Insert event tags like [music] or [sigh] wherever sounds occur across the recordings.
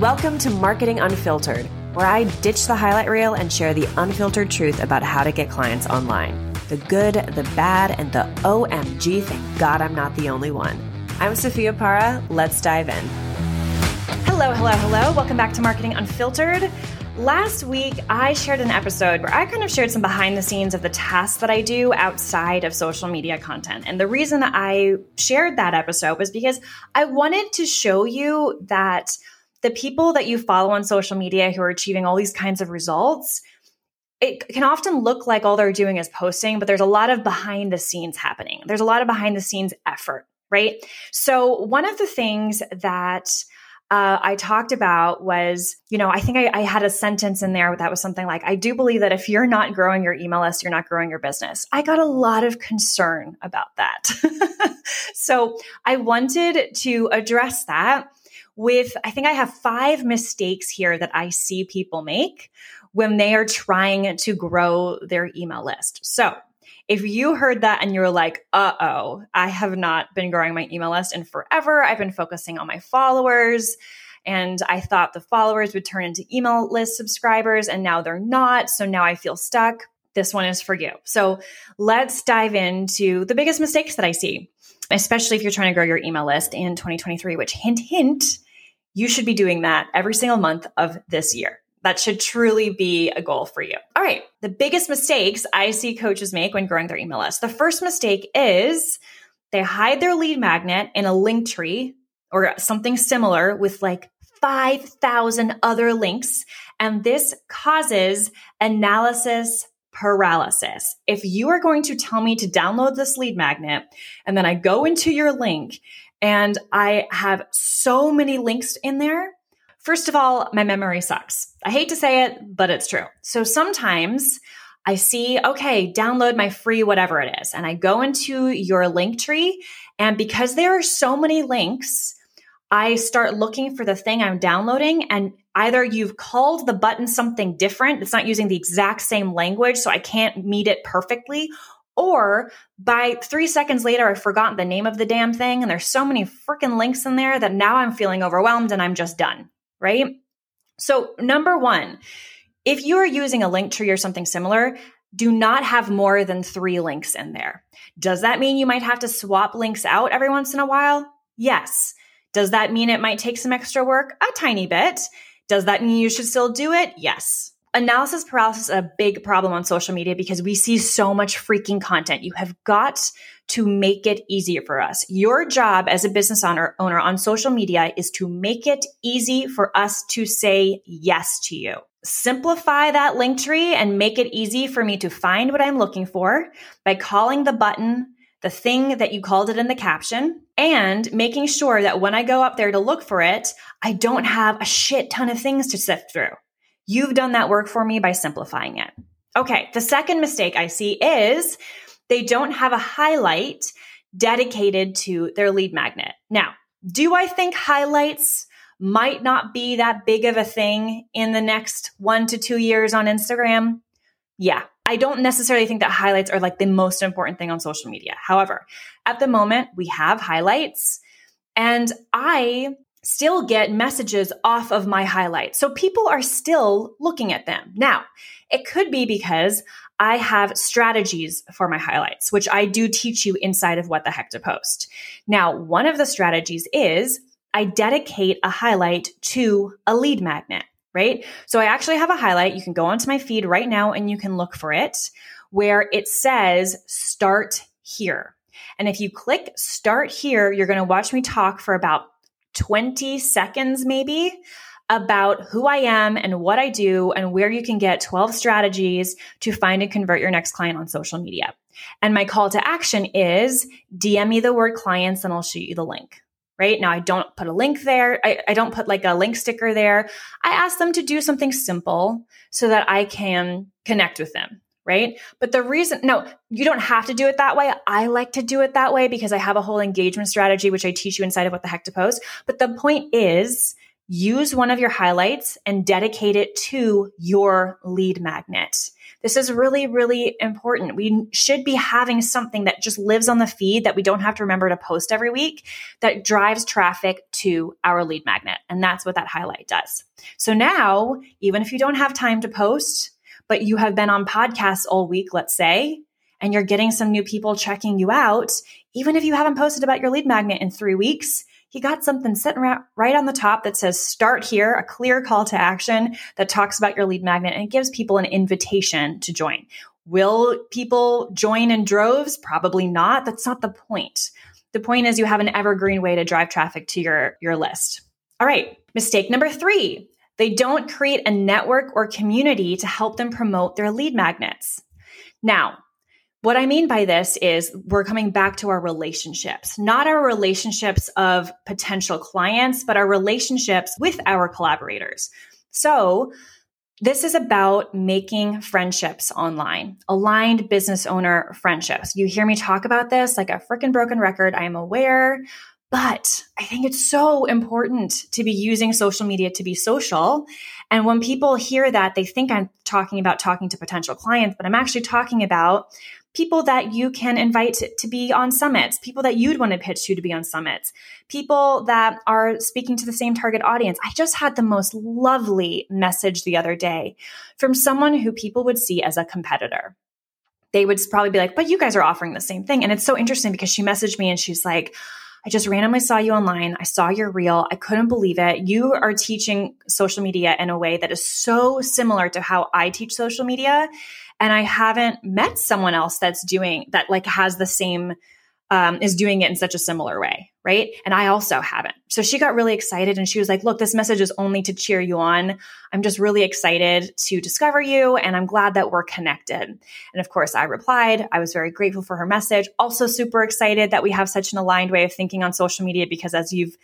Welcome to Marketing Unfiltered, where I ditch the highlight reel and share the unfiltered truth about how to get clients online. The good, the bad, and the OMG, thank God I'm not the only one. I'm Sophia Para. Let's dive in. Hello, hello, hello. Welcome back to Marketing Unfiltered. Last week, I shared an episode where I kind of shared some behind the scenes of the tasks that I do outside of social media content. And the reason I shared that episode was because I wanted to show you that the people that you follow on social media who are achieving all these kinds of results, it can often look like all they're doing is posting, but there's a lot of behind the scenes happening. There's a lot of behind the scenes effort, right? So, one of the things that uh, I talked about was, you know, I think I, I, had a sentence in there that was something like, I do believe that if you're not growing your email list, you're not growing your business. I got a lot of concern about that. [laughs] so I wanted to address that with, I think I have five mistakes here that I see people make when they are trying to grow their email list. So if you heard that and you're like, uh oh, I have not been growing my email list in forever, I've been focusing on my followers. And I thought the followers would turn into email list subscribers, and now they're not. So now I feel stuck. This one is for you. So let's dive into the biggest mistakes that I see, especially if you're trying to grow your email list in 2023, which hint, hint, you should be doing that every single month of this year. That should truly be a goal for you. All right. The biggest mistakes I see coaches make when growing their email list. The first mistake is they hide their lead magnet in a link tree or something similar with like 5,000 other links. And this causes analysis paralysis. If you are going to tell me to download this lead magnet and then I go into your link and I have so many links in there. First of all, my memory sucks. I hate to say it, but it's true. So sometimes I see, okay, download my free whatever it is. And I go into your link tree. And because there are so many links, I start looking for the thing I'm downloading. And either you've called the button something different, it's not using the exact same language, so I can't meet it perfectly, or by three seconds later, I've forgotten the name of the damn thing. And there's so many freaking links in there that now I'm feeling overwhelmed and I'm just done. Right. So, number one, if you are using a link tree or something similar, do not have more than three links in there. Does that mean you might have to swap links out every once in a while? Yes. Does that mean it might take some extra work? A tiny bit. Does that mean you should still do it? Yes analysis paralysis is a big problem on social media because we see so much freaking content. You have got to make it easier for us. Your job as a business owner, owner on social media is to make it easy for us to say yes to you. Simplify that link tree and make it easy for me to find what I'm looking for by calling the button the thing that you called it in the caption and making sure that when I go up there to look for it, I don't have a shit ton of things to sift through. You've done that work for me by simplifying it. Okay, the second mistake I see is they don't have a highlight dedicated to their lead magnet. Now, do I think highlights might not be that big of a thing in the next one to two years on Instagram? Yeah, I don't necessarily think that highlights are like the most important thing on social media. However, at the moment, we have highlights. And I still get messages off of my highlights. So people are still looking at them. Now, it could be because I have strategies for my highlights, which I do teach you inside of what the heck to post. Now, one of the strategies is I dedicate a highlight to a lead magnet, right? So I actually have a highlight. You can go onto my feed right now and you can look for it where it says start here. And if you click start here, you're going to watch me talk for about 20 seconds maybe about who I am and what I do and where you can get 12 strategies to find and convert your next client on social media. And my call to action is DM me the word clients and I'll shoot you the link. Right now, I don't put a link there. I, I don't put like a link sticker there. I ask them to do something simple so that I can connect with them right? But the reason, no, you don't have to do it that way. I like to do it that way because I have a whole engagement strategy, which I teach you inside of what the heck to post. But the point is, use one of your highlights and dedicate it to your lead magnet. This is really, really important. We should be having something that just lives on the feed that we don't have to remember to post every week that drives traffic to our lead magnet. And that's what that highlight does. So now, even if you don't have time to post, but you have been on podcasts all week, let's say, and you're getting some new people checking you out, even if you haven't posted about your lead magnet in three weeks, he got something sitting right on the top that says start here, a clear call to action that talks about your lead magnet and gives people an invitation to join. Will people join in droves? Probably not. That's not the point. The point is you have an evergreen way to drive traffic to your, your list. All right. Mistake number three. They don't create a network or community to help them promote their lead magnets. Now, what I mean by this is we're coming back to our relationships, not our relationships of potential clients, but our relationships with our collaborators. So, this is about making friendships online, aligned business owner friendships. You hear me talk about this like a freaking broken record. I am aware, but I think it's so important to be using social media to be social. And when people hear that, they think I'm talking about talking to potential clients, but I'm actually talking about people that you can invite to be on summits, people that you'd want to pitch to to be on summits, people that are speaking to the same target audience. I just had the most lovely message the other day from someone who people would see as a competitor. They would probably be like, but you guys are offering the same thing. And it's so interesting because she messaged me and she's like, I just randomly saw you online. I saw your reel. I couldn't believe it. You are teaching social media in a way that is so similar to how I teach social media and I haven't met someone else that's doing that like has the same um, is doing it in such a similar way, right? And I also haven't. So she got really excited and she was like, look, this message is only to cheer you on. I'm just really excited to discover you and I'm glad that we're connected. And of course, I replied. I was very grateful for her message. Also, super excited that we have such an aligned way of thinking on social media because as you've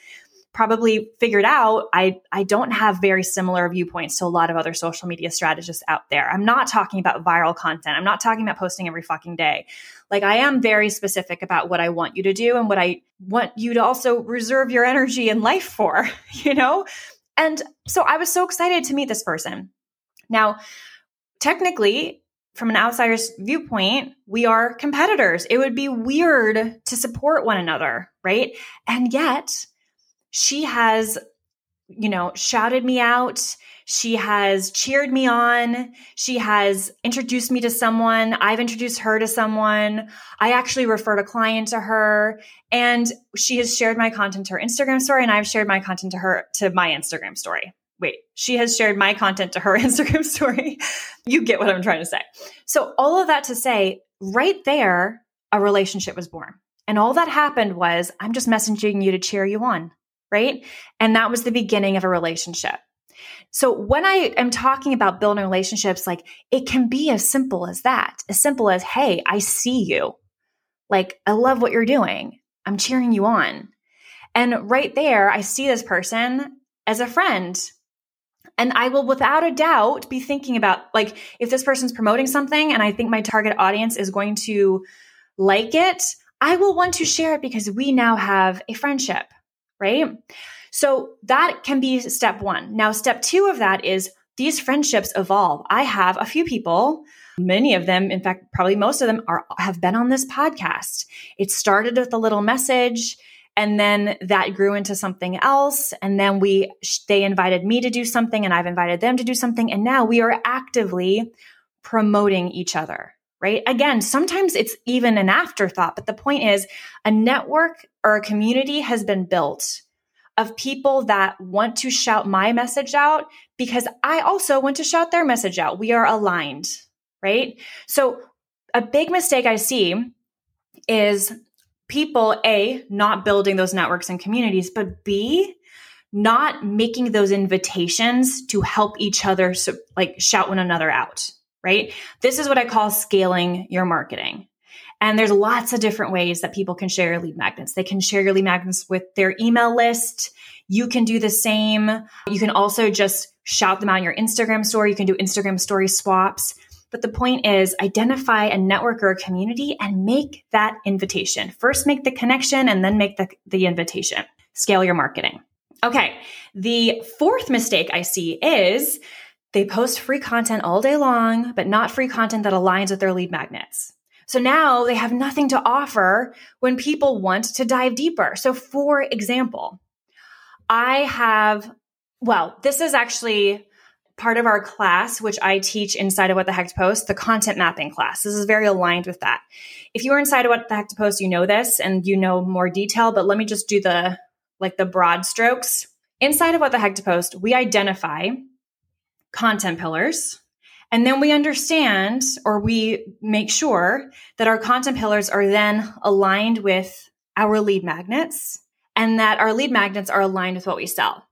probably figured out I, I don't have very similar viewpoints to a lot of other social media strategists out there. I'm not talking about viral content. I'm not talking about posting every fucking day. Like I am very specific about what I want you to do and what I want you to also reserve your energy and life for, [laughs] you know? And so I was so excited to meet this person. Now, technically, from an outsider's viewpoint, we are competitors. It would be weird to support one another, right? And yet, she has, you know, shouted me out. She has cheered me on. She has introduced me to someone. I've introduced her to someone. I actually referred a client to her and she has shared my content to her Instagram story and I've shared my content to her to my Instagram story. Wait, she has shared my content to her [laughs] Instagram story. you get what I'm trying to say. So all of that to say, right there, a relationship was born. And all that happened was I'm just messaging you to cheer you on right? And that was the beginning of a relationship. So when I am talking about building relationships, like it can be as simple as that, as simple as, hey, I see you. Like, I love what you're doing. I'm cheering you on. And right there, I see this person as a friend. And I will, without a doubt, be thinking about like if this person's promoting something and I think my target audience is going to like it, I will want to share it because we now have a friendship right? So that can be step one. Now, step two of that is these friendships evolve. I have a few people, many of them, in fact, probably most of them are have been on this podcast. It started with a little message and then that grew into something else and then we they invited me to do something and I've invited them to do something and now we are actively promoting each other right? Again, sometimes it's even an afterthought, but the point is a network or a community has been built of people that want to shout my message out because I also want to shout their message out. We are aligned, right? So a big mistake I see is people A, not building those networks and communities, but B, not making those invitations to help each other, so, like shout one another out right? This is what I call scaling your marketing. And there's lots of different ways that people can share your lead magnets. They can share your lead magnets with their email list. You can do the same. You can also just shout them out on your Instagram story. You can do Instagram story swaps. But the point is identify a network or a community and make that invitation. First make the connection and then make the, the invitation. Scale your marketing. Okay. The fourth mistake I see is They post free content all day long, but not free content that aligns with their lead magnets. So now they have nothing to offer when people want to dive deeper. So, for example, I have, well, this is actually part of our class, which I teach inside of What the Heck to Post, the content mapping class. This is very aligned with that. If you are inside of What the Heck to Post, you know this and you know more detail, but let me just do the like the broad strokes. Inside of What the Heck to Post, we identify content pillars. And then we understand or we make sure that our content pillars are then aligned with our lead magnets and that our lead magnets are aligned with what we sell.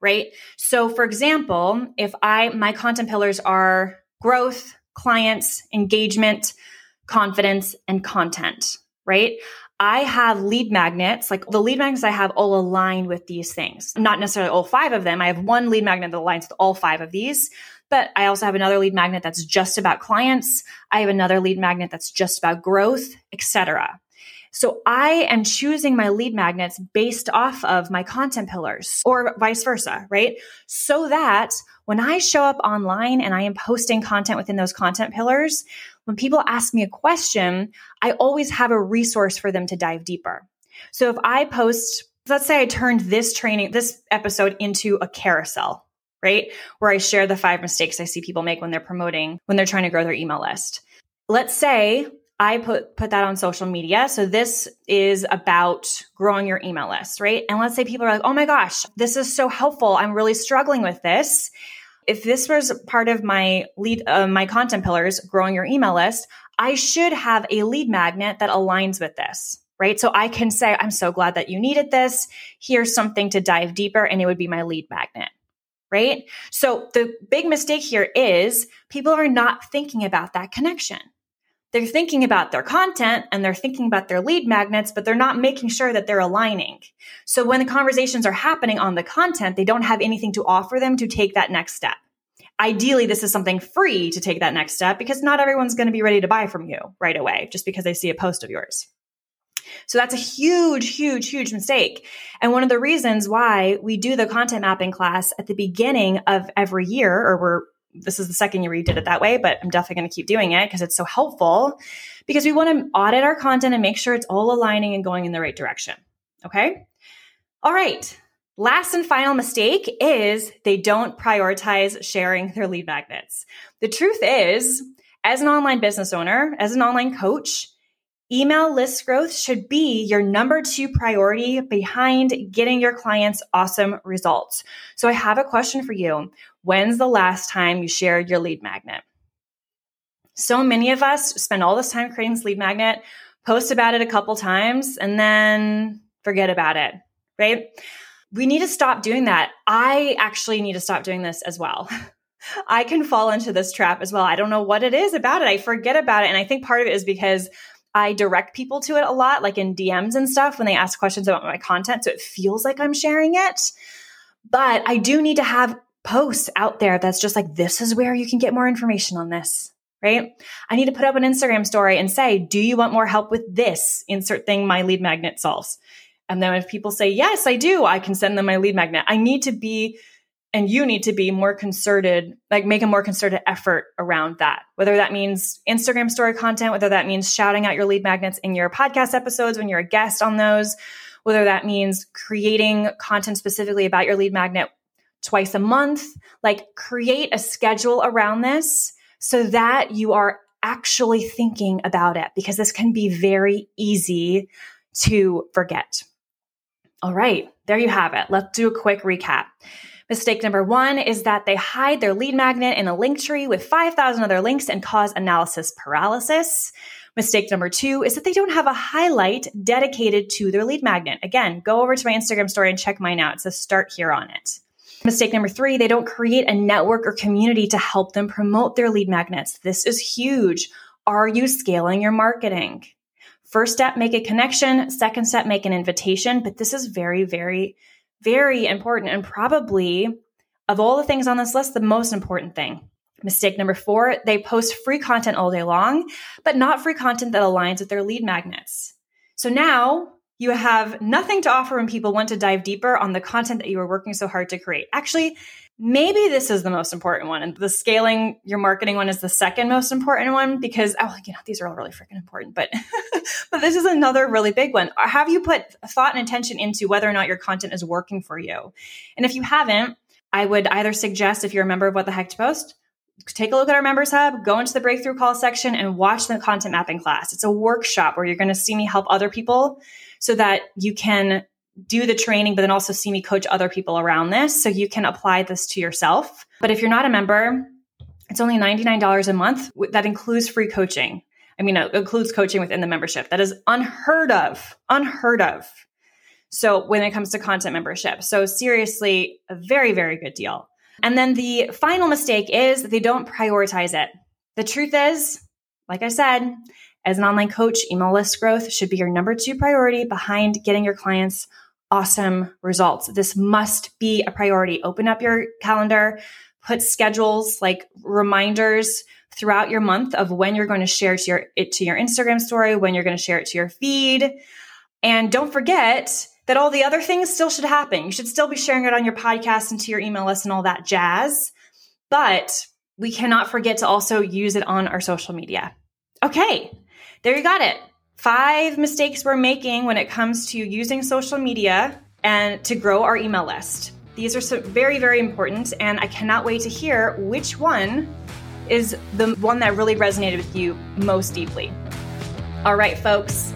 Right? So for example, if I my content pillars are growth, clients, engagement, confidence, and content, right? I have lead magnets, like the lead magnets I have all aligned with these things. Not necessarily all five of them. I have one lead magnet that aligns with all five of these, but I also have another lead magnet that's just about clients. I have another lead magnet that's just about growth, etc. So I am choosing my lead magnets based off of my content pillars or vice versa, right? So that when I show up online and I am posting content within those content pillars, when people ask me a question, I always have a resource for them to dive deeper. So if I post, let's say I turned this training, this episode into a carousel, right? Where I share the five mistakes I see people make when they're promoting, when they're trying to grow their email list. Let's say I put put that on social media. So this is about growing your email list, right? And let's say people are like, "Oh my gosh, this is so helpful. I'm really struggling with this." If this was part of my lead, uh, my content pillars, growing your email list, I should have a lead magnet that aligns with this, right? So I can say, I'm so glad that you needed this. Here's something to dive deeper. And it would be my lead magnet, right? So the big mistake here is people are not thinking about that connection. They're thinking about their content and they're thinking about their lead magnets, but they're not making sure that they're aligning. So when the conversations are happening on the content, they don't have anything to offer them to take that next step. Ideally, this is something free to take that next step because not everyone's going to be ready to buy from you right away just because they see a post of yours. So that's a huge, huge, huge mistake. And one of the reasons why we do the content mapping class at the beginning of every year, or we're this is the second year we did it that way, but I'm definitely going to keep doing it because it's so helpful because we want to audit our content and make sure it's all aligning and going in the right direction. Okay. All right. Last and final mistake is they don't prioritize sharing their lead magnets. The truth is, as an online business owner, as an online coach, email list growth should be your number two priority behind getting your clients awesome results. So I have a question for you. When's the last time you shared your lead magnet? So many of us spend all this time creating this lead magnet, post about it a couple times, and then forget about it, right? We need to stop doing that. I actually need to stop doing this as well. [laughs] I can fall into this trap as well. I don't know what it is about it. I forget about it. And I think part of it is because I direct people to it a lot, like in DMs and stuff when they ask questions about my content. So it feels like I'm sharing it. But I do need to have posts out there that's just like, this is where you can get more information on this, right? I need to put up an Instagram story and say, do you want more help with this insert thing my lead magnet solves? And then if people say, yes, I do, I can send them my lead magnet. I need to be, and you need to be more concerted, like make a more concerted effort around that. Whether that means Instagram story content, whether that means shouting out your lead magnets in your podcast episodes when you're a guest on those, whether that means creating content specifically about your lead magnet twice a month. Like create a schedule around this so that you are actually thinking about it because this can be very easy to forget. All right, there you have it. Let's do a quick recap. Mistake number one is that they hide their lead magnet in a link tree with 5,000 other links and cause analysis paralysis. Mistake number two is that they don't have a highlight dedicated to their lead magnet. Again, go over to my Instagram story and check mine out. It says start here on it. Mistake number three, they don't create a network or community to help them promote their lead magnets. This is huge. Are you scaling your marketing? First step, make a connection. Second step, make an invitation. But this is very, very, very important and probably of all the things on this list, the most important thing. Mistake number four, they post free content all day long, but not free content that aligns with their lead magnets. So now You have nothing to offer when people want to dive deeper on the content that you are working so hard to create. Actually, maybe this is the most important one. And the scaling your marketing one is the second most important one because, oh, you know, these are all really freaking important, but, [laughs] but this is another really big one. Have you put thought and attention into whether or not your content is working for you? And if you haven't, I would either suggest if you're a member of What the Heck to Post, take a look at our members hub, go into the breakthrough call section and watch the content mapping class. It's a workshop where you're going to see me help other people so that you can do the training, but then also see me coach other people around this so you can apply this to yourself. But if you're not a member, it's only $99 a month. That includes free coaching. I mean, it includes coaching within the membership. That is unheard of, unheard of. So when it comes to content membership. So seriously, a very, very good deal. And then the final mistake is they don't prioritize it. The truth is, like I said, as an online coach, email list growth should be your number two priority behind getting your clients awesome results. This must be a priority. Open up your calendar, put schedules like reminders throughout your month of when you're going to share to your, it to your Instagram story, when you're going to share it to your feed. And don't forget that all the other things still should happen. You should still be sharing it on your podcast and to your email list and all that jazz. But we cannot forget to also use it on our social media. Okay, there you got it. Five mistakes we're making when it comes to using social media and to grow our email list. These are so very, very important, and I cannot wait to hear which one is the one that really resonated with you most deeply. All right, folks,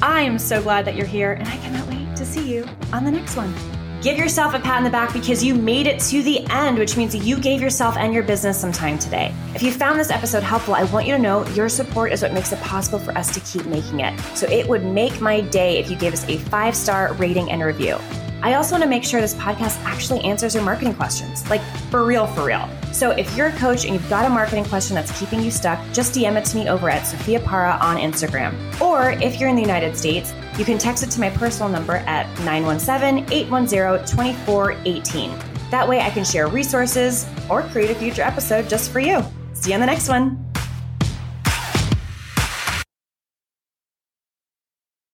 I am so glad that you're here, and I cannot wait to see you on the next one. Give yourself a pat on the back because you made it to the end, which means you gave yourself and your business some time today. If you found this episode helpful, I want you to know your support is what makes it possible for us to keep making it. So it would make my day if you gave us a five star rating and review. I also want to make sure this podcast actually answers your marketing questions, like for real, for real. So if you're a coach and you've got a marketing question that's keeping you stuck, just DM it to me over at Sophia Para on Instagram. Or if you're in the United States, you can text it to my personal number at 917 810 2418. That way I can share resources or create a future episode just for you. See you on the next one.